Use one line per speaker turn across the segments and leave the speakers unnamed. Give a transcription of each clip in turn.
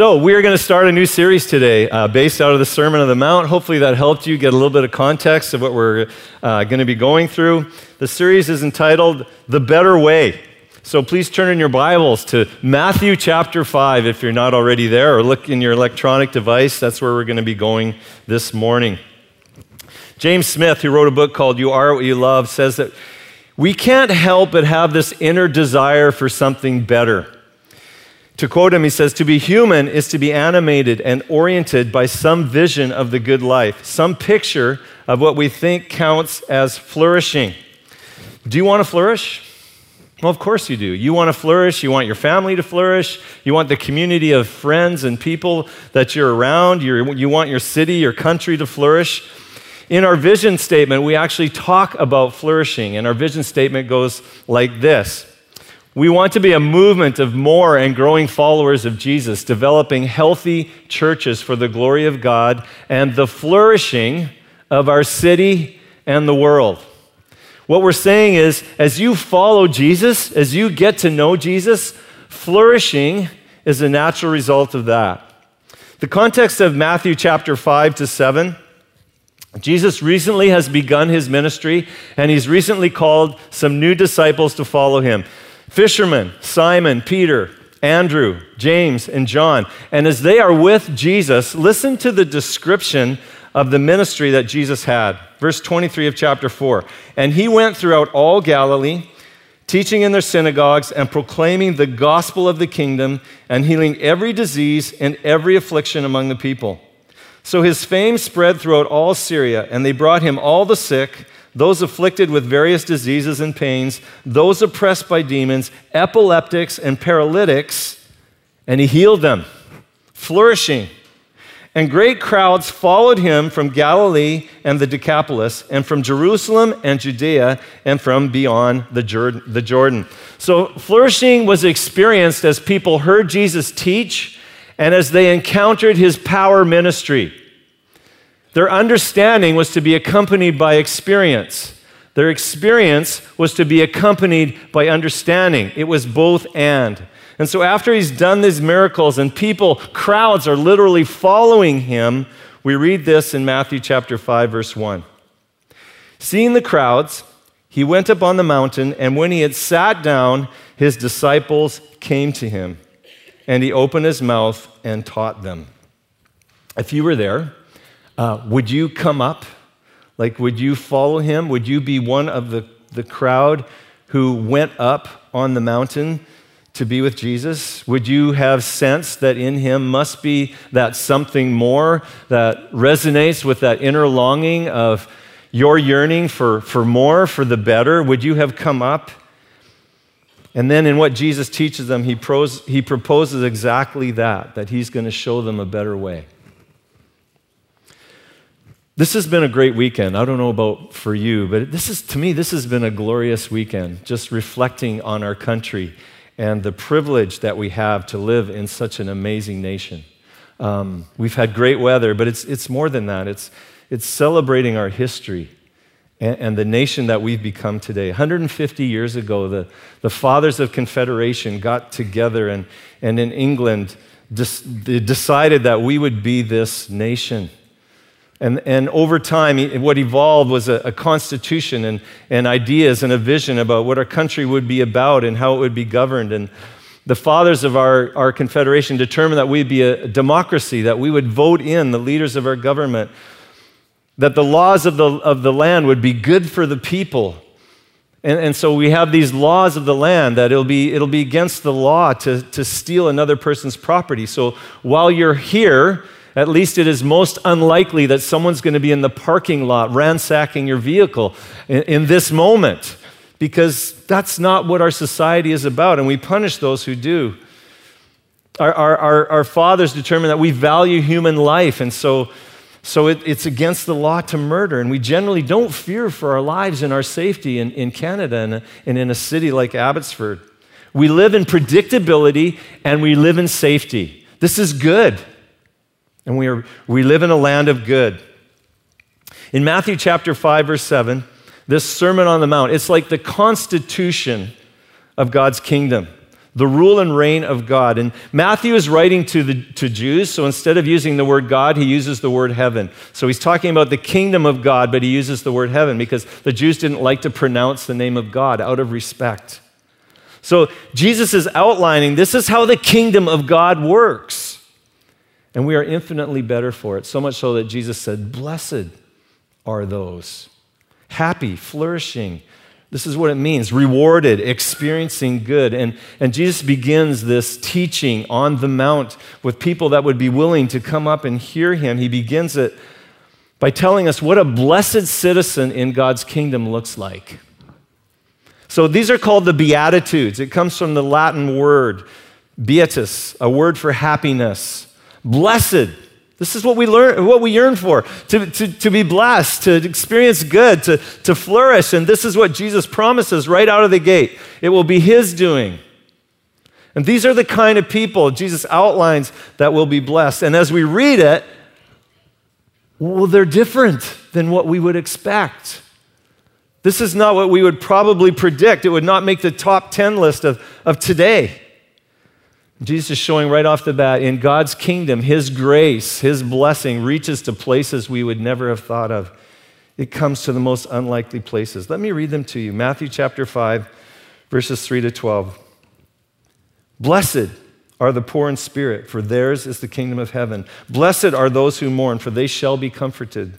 So, we're going to start a new series today uh, based out of the Sermon on the Mount. Hopefully, that helped you get a little bit of context of what we're uh, going to be going through. The series is entitled The Better Way. So, please turn in your Bibles to Matthew chapter 5 if you're not already there, or look in your electronic device. That's where we're going to be going this morning. James Smith, who wrote a book called You Are What You Love, says that we can't help but have this inner desire for something better. To quote him, he says, To be human is to be animated and oriented by some vision of the good life, some picture of what we think counts as flourishing. Do you want to flourish? Well, of course you do. You want to flourish. You want your family to flourish. You want the community of friends and people that you're around. You're, you want your city, your country to flourish. In our vision statement, we actually talk about flourishing, and our vision statement goes like this we want to be a movement of more and growing followers of Jesus, developing healthy churches for the glory of God and the flourishing of our city and the world. What we're saying is, as you follow Jesus, as you get to know Jesus, flourishing is a natural result of that. The context of Matthew chapter 5 to 7 Jesus recently has begun his ministry, and he's recently called some new disciples to follow him fishermen, Simon, Peter, Andrew, James, and John. And as they are with Jesus, listen to the description of the ministry that Jesus had. Verse 23 of chapter 4. And he went throughout all Galilee, teaching in their synagogues and proclaiming the gospel of the kingdom and healing every disease and every affliction among the people. So his fame spread throughout all Syria, and they brought him all the sick those afflicted with various diseases and pains, those oppressed by demons, epileptics, and paralytics, and he healed them, flourishing. And great crowds followed him from Galilee and the Decapolis, and from Jerusalem and Judea, and from beyond the Jordan. So, flourishing was experienced as people heard Jesus teach and as they encountered his power ministry. Their understanding was to be accompanied by experience. Their experience was to be accompanied by understanding. It was both and. And so, after he's done these miracles and people, crowds are literally following him, we read this in Matthew chapter 5, verse 1. Seeing the crowds, he went up on the mountain, and when he had sat down, his disciples came to him, and he opened his mouth and taught them. If you were there, uh, would you come up? Like, would you follow him? Would you be one of the, the crowd who went up on the mountain to be with Jesus? Would you have sensed that in him must be that something more that resonates with that inner longing of your yearning for, for more, for the better? Would you have come up? And then in what Jesus teaches them, he, pros, he proposes exactly that, that he's going to show them a better way. This has been a great weekend. I don't know about for you, but this is, to me, this has been a glorious weekend, just reflecting on our country and the privilege that we have to live in such an amazing nation. Um, we've had great weather, but it's, it's more than that. It's, it's celebrating our history and, and the nation that we've become today. 150 years ago, the, the fathers of Confederation got together and, and in England decided that we would be this nation. And, and over time, what evolved was a, a, constitution and, and ideas and a vision about what our country would be about and how it would be governed. And the fathers of our, our confederation determined that we'd be a democracy, that we would vote in the leaders of our government, that the laws of the, of the land would be good for the people. And, and so we have these laws of the land that it'll be, it'll be against the law to, to steal another person's property. So while you're here, at least it is most unlikely that someone's going to be in the parking lot ransacking your vehicle in, in, this moment because that's not what our society is about, and we punish those who do. Our, our, our, our fathers determine that we value human life, and so, so it, it's against the law to murder, and we generally don't fear for our lives and our safety in, in Canada and, and in a city like Abbotsford. We live in predictability and we live in safety. This is good. And we, are, we live in a land of good. In Matthew chapter 5, verse 7, this Sermon on the Mount, it's like the constitution of God's kingdom. the rule and reign of God. And Matthew is writing to, the, to Jews, so instead of using the word God, he uses the word heaven. So he's talking about the kingdom of God, but he uses the word heaven because the Jews didn't like to pronounce the name of God out of respect. So Jesus is outlining this is how the kingdom of God works. And we are infinitely better for it, so much so that Jesus said, Blessed are those, happy, flourishing, this is what it means rewarded, experiencing good. And, and Jesus begins this teaching on the Mount with people that would be willing to come up and hear him. He begins it by telling us what a blessed citizen in God's kingdom looks like. So these are called the Beatitudes. It comes from the Latin word beatus, a word for happiness. Blessed this is what we learn, what we yearn for to, to, to be blessed, to experience good, to, to flourish. And this is what Jesus promises right out of the gate. It will be His doing. And these are the kind of people Jesus outlines that will be blessed. And as we read it, well, they're different than what we would expect. This is not what we would probably predict. It would not make the top 10 list of, of today. Jesus is showing right off the bat in God's kingdom, His grace, His blessing reaches to places we would never have thought of. It comes to the most unlikely places. Let me read them to you Matthew chapter 5, verses 3 to 12. Blessed are the poor in spirit, for theirs is the kingdom of heaven. Blessed are those who mourn, for they shall be comforted.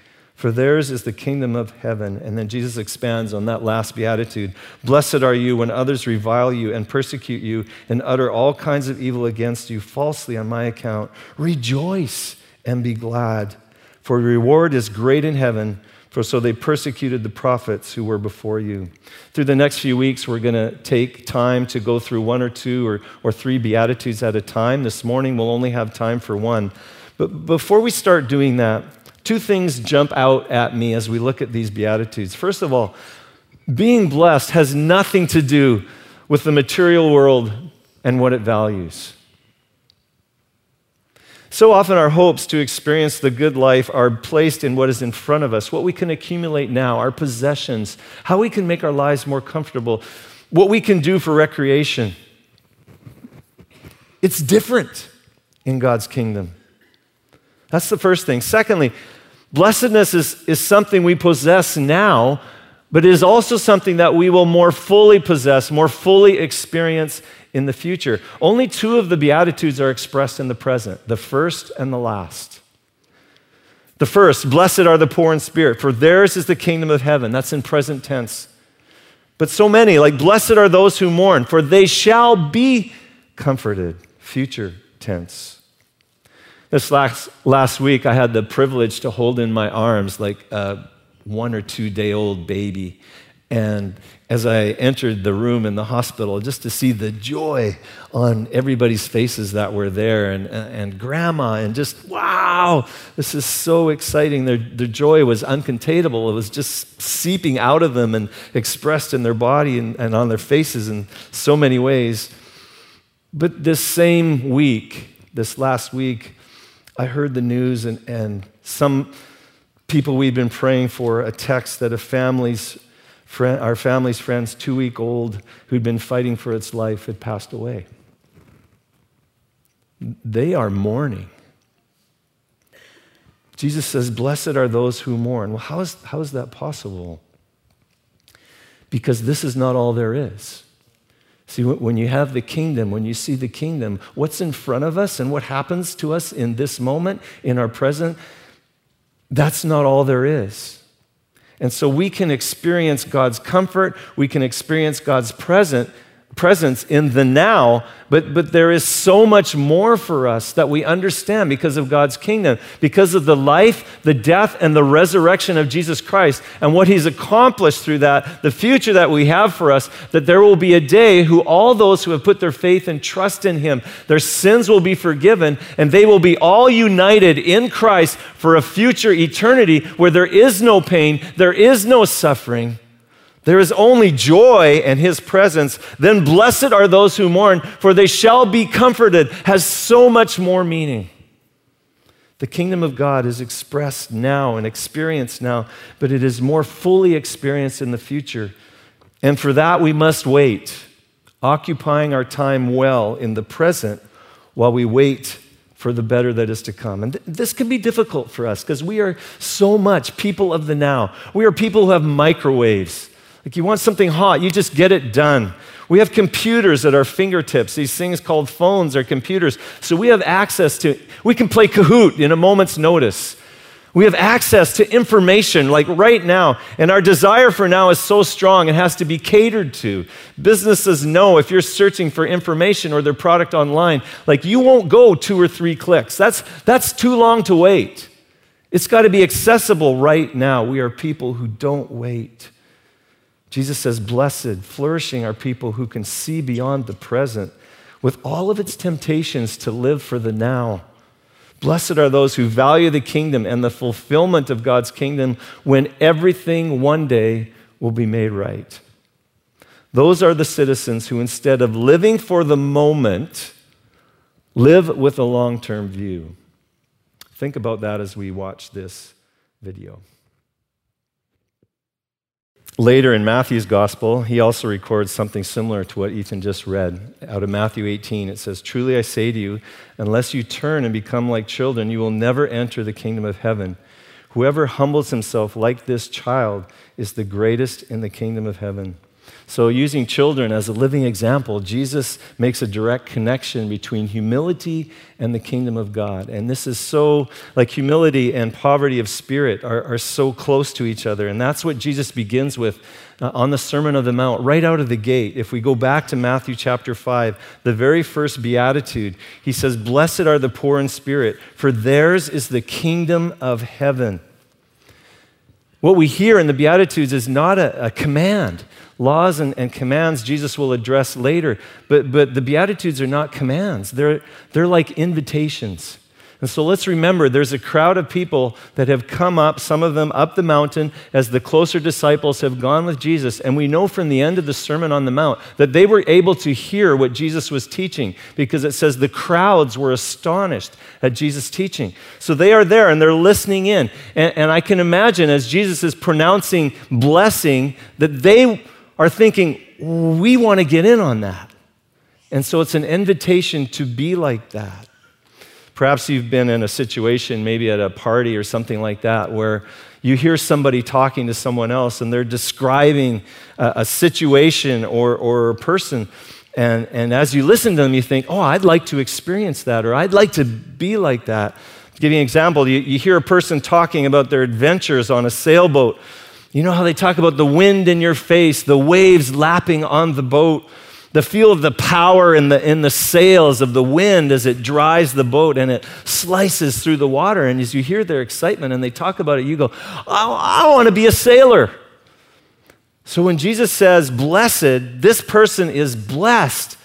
for theirs is the kingdom of heaven. And then Jesus expands on that last beatitude. Blessed are you when others revile you and persecute you and utter all kinds of evil against you falsely on my account. Rejoice and be glad, for reward is great in heaven. For so they persecuted the prophets who were before you. Through the next few weeks, we're going to take time to go through one or two or, or three Beatitudes at a time. This morning, we'll only have time for one. But before we start doing that, Two things jump out at me as we look at these Beatitudes. First of all, being blessed has nothing to do with the material world and what it values. So often, our hopes to experience the good life are placed in what is in front of us, what we can accumulate now, our possessions, how we can make our lives more comfortable, what we can do for recreation. It's different in God's kingdom. That's the first thing. Secondly, blessedness is, is something we possess now, but it is also something that we will more fully possess, more fully experience in the future. Only two of the Beatitudes are expressed in the present the first and the last. The first, blessed are the poor in spirit, for theirs is the kingdom of heaven. That's in present tense. But so many, like, blessed are those who mourn, for they shall be comforted. Future tense. This last, last week, I had the privilege to hold in my arms like a one or two day old baby. And as I entered the room in the hospital, just to see the joy on everybody's faces that were there, and, and grandma, and just, wow, this is so exciting. Their, their joy was uncontainable. It was just seeping out of them and expressed in their body and, and on their faces in so many ways. But this same week, this last week, I heard the news, and, and some people we've been praying for a text that a family's friend, our family's friend's two week old who'd been fighting for its life had passed away. They are mourning. Jesus says, Blessed are those who mourn. Well, how is, how is that possible? Because this is not all there is. See, when you have the kingdom, when you see the kingdom, what's in front of us and what happens to us in this moment, in our present, that's not all there is. And so we can experience God's comfort, we can experience God's present, presence in the now, but, but there is so much more for us that we understand because of God's kingdom, because of the life, the death, and the resurrection of Jesus Christ, and what He's accomplished through that, the future that we have for us, that there will be a day who all those who have put their faith and trust in Him, their sins will be forgiven, and they will be all united in Christ for a future eternity where there is no pain, there is no suffering there is only joy in his presence. Then blessed are those who mourn, for they shall be comforted, has so much more meaning. The kingdom of God is expressed now and experienced now, but it is more fully experienced in the future. And for that, we must wait, occupying our time well in the present while we wait for the better that is to come. And th- this can be difficult for us because we are so much people of the now. We are people who have microwaves. Like you want something hot, you just get it done. We have computers at our fingertips, these things called phones or computers. So we have access to, we can play Kahoot in a moment's notice. We have access to information like right now, and our desire for now is so strong it has to be catered to. Businesses know if you're searching for information or their product online, like you won't go two or three clicks. That's, that's too long to wait. It's got to be accessible right now. We are people who don't wait. Jesus says, Blessed, flourishing are people who can see beyond the present with all of its temptations to live for the now. Blessed are those who value the kingdom and the fulfillment of God's kingdom when everything one day will be made right. Those are the citizens who, instead of living for the moment, live with a long term view. Think about that as we watch this video. Later in Matthew's gospel, he also records something similar to what Ethan just read. Out of Matthew 18, it says, Truly I say to you, unless you turn and become like children, you will never enter the kingdom of heaven. Whoever humbles himself like this child is the greatest in the kingdom of heaven. So, using children as a living example, Jesus makes a direct connection between humility and the kingdom of God. And this is so, like humility and poverty of spirit are, are so close to each other. And that's what Jesus begins with uh, on the Sermon of the Mount, right out of the gate. If we go back to Matthew chapter 5, the very first beatitude, he says, Blessed are the poor in spirit, for theirs is the kingdom of heaven. What we hear in the Beatitudes is not a, a command laws and, and commands Jesus will address later. But, but the Beatitudes are not commands, they're, they're like invitations. And so let's remember there's a crowd of people that have come up, some of them up the mountain, as the closer disciples have gone with Jesus. And we know from the end of the Sermon on the Mount that they were able to hear what Jesus was teaching because it says the crowds were astonished at Jesus' teaching. So they are there and they're listening in. And, and I can imagine as Jesus is pronouncing blessing that they are thinking, we want to get in on that. And so it's an invitation to be like that. Perhaps you've been in a situation, maybe at a party or something like that, where you hear somebody talking to someone else and they're describing a, a situation or, or a person. And, and as you listen to them, you think, oh, I'd like to experience that, or I'd like to be like that. To give you an example, you, you hear a person talking about their adventures on a sailboat you know how they talk about the wind in your face, the waves lapping on the boat, the feel of the power in the, in the sails of the wind as it dries the boat and it slices through the water. And as you hear their excitement and they talk about it, you go, I, I want to be a sailor. So when Jesus says, blessed, this person is blessed,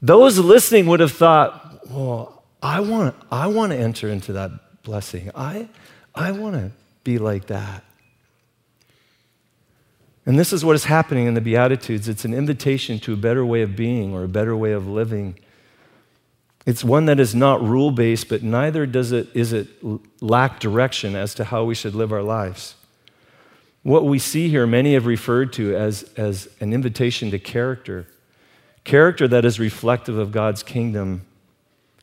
those listening would have thought, well, I want, I want to enter into that blessing. I, I want to be like that. And this is what is happening in the Beatitudes it's an invitation to a better way of being or a better way of living. It's one that is not rule based, but neither does it, is it lack direction as to how we should live our lives. What we see here, many have referred to as, as an invitation to character. Character that is reflective of God's kingdom.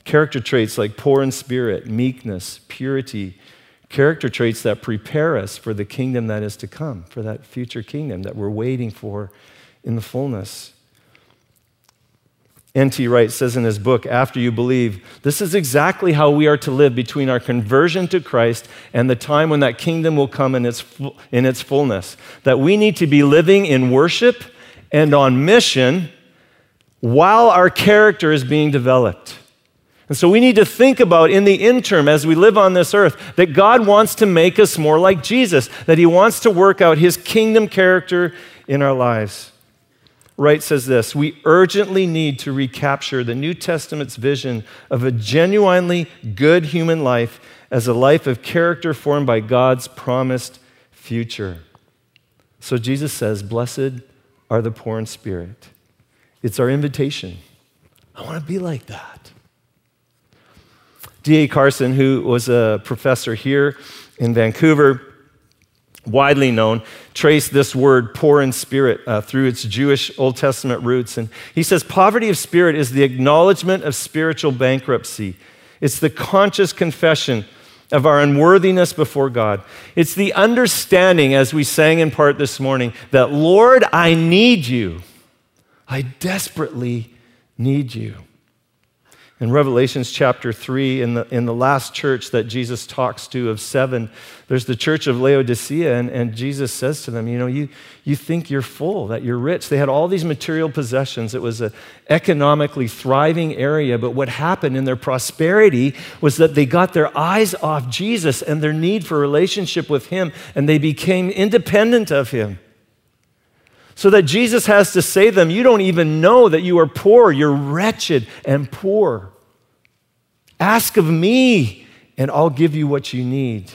Character traits like poor in spirit, meekness, purity, character traits that prepare us for the kingdom that is to come, for that future kingdom that we're waiting for in the fullness. N.T. Wright says in his book, After You Believe, this is exactly how we are to live between our conversion to Christ and the time when that kingdom will come in its, in its fullness. That we need to be living in worship and on mission while our character is being developed. And so we need to think about in the interim as we live on this earth that God wants to make us more like Jesus, that He wants to work out His kingdom character in our lives. Wright says this We urgently need to recapture the New Testament's vision of a genuinely good human life as a life of character formed by God's promised future. So Jesus says, Blessed are the poor in spirit. It's our invitation. I want to be like that. D.A. Carson, who was a professor here in Vancouver, widely known, traced this word poor in spirit uh, through its Jewish Old Testament roots. And he says, Poverty of spirit is the acknowledgement of spiritual bankruptcy, it's the conscious confession of our unworthiness before God. It's the understanding, as we sang in part this morning, that, Lord, I need you. I desperately need you. In Revelations chapter 3, in the, in the last church that Jesus talks to of seven, there's the church of Laodicea, and, and Jesus says to them, You know, you, you think you're full, that you're rich. They had all these material possessions. It was an economically thriving area, but what happened in their prosperity was that they got their eyes off Jesus and their need for relationship with Him, and they became independent of Him. So that Jesus has to say to them, You don't even know that you are poor. You're wretched and poor. Ask of me, and I'll give you what you need.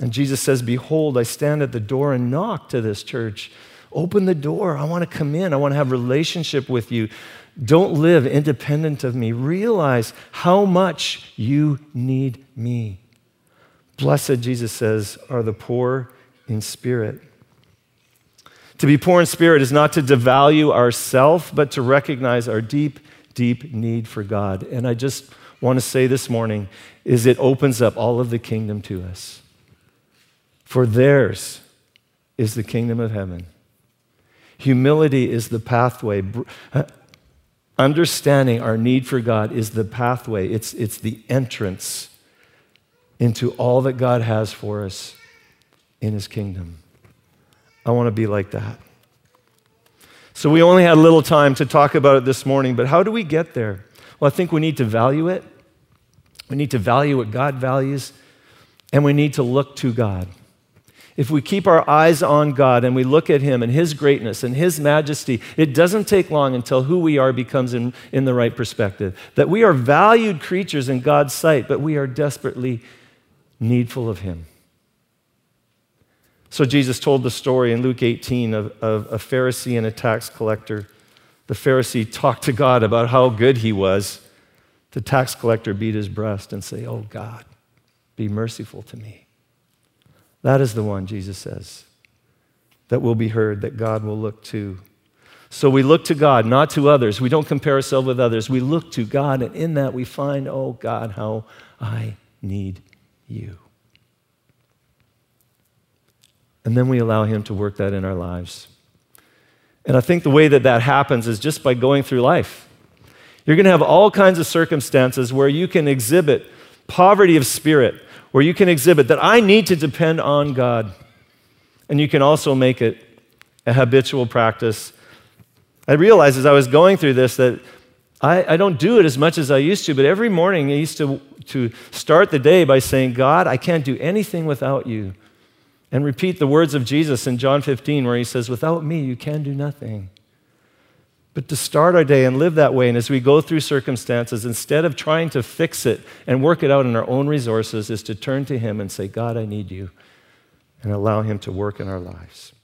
And Jesus says, Behold, I stand at the door and knock to this church. Open the door. I want to come in. I want to have relationship with you. Don't live independent of me. Realize how much you need me. Blessed, Jesus says, are the poor in spirit. To be poor in spirit is not to devalue ourself, but to recognize our deep, deep need for God. And I just want to say this morning is it opens up all of the kingdom to us. For theirs is the kingdom of heaven. Humility is the pathway. Uh, understanding our need for God is the pathway, it's, it's the entrance into all that God has for us in His kingdom. I want to be like that. So we only had a little time to talk about it this morning, but how do we get there? Well, I think we need to value it. We need to value what God values, and we need to look to God. If we keep our eyes on God and we look at Him and His greatness and His majesty, it doesn't take long until who we are becomes in, in the right perspective. That we are valued creatures in God's sight, but we are desperately needful of Him. So Jesus told the story in Luke 18 of, of a Pharisee and a tax collector. The Pharisee talked to God about how good he was. The tax collector beat his breast and say, "Oh God, be merciful to me." That is the one Jesus says that will be heard that God will look to. So we look to God, not to others. We don't compare ourselves with others. We look to God, and in that we find, oh God, how I need you. And then we allow Him to work that in our lives. And I think the way that that happens is just by going through life. You're going to have all kinds of circumstances where you can exhibit poverty of spirit, where you can exhibit that I need to depend on God. And you can also make it a habitual practice. I realized as I was going through this that I, I, don't do it as much as I used to, but every morning I used to, to start the day by saying, God, I can't do anything without you and repeat the words of Jesus in John 15, where he says, Without me, you can do nothing. But to start our day and live that way, and as we go through circumstances, instead of trying to fix it and work it out in our own resources, is to turn to Him and say, God, I need you, and allow Him to work in our lives.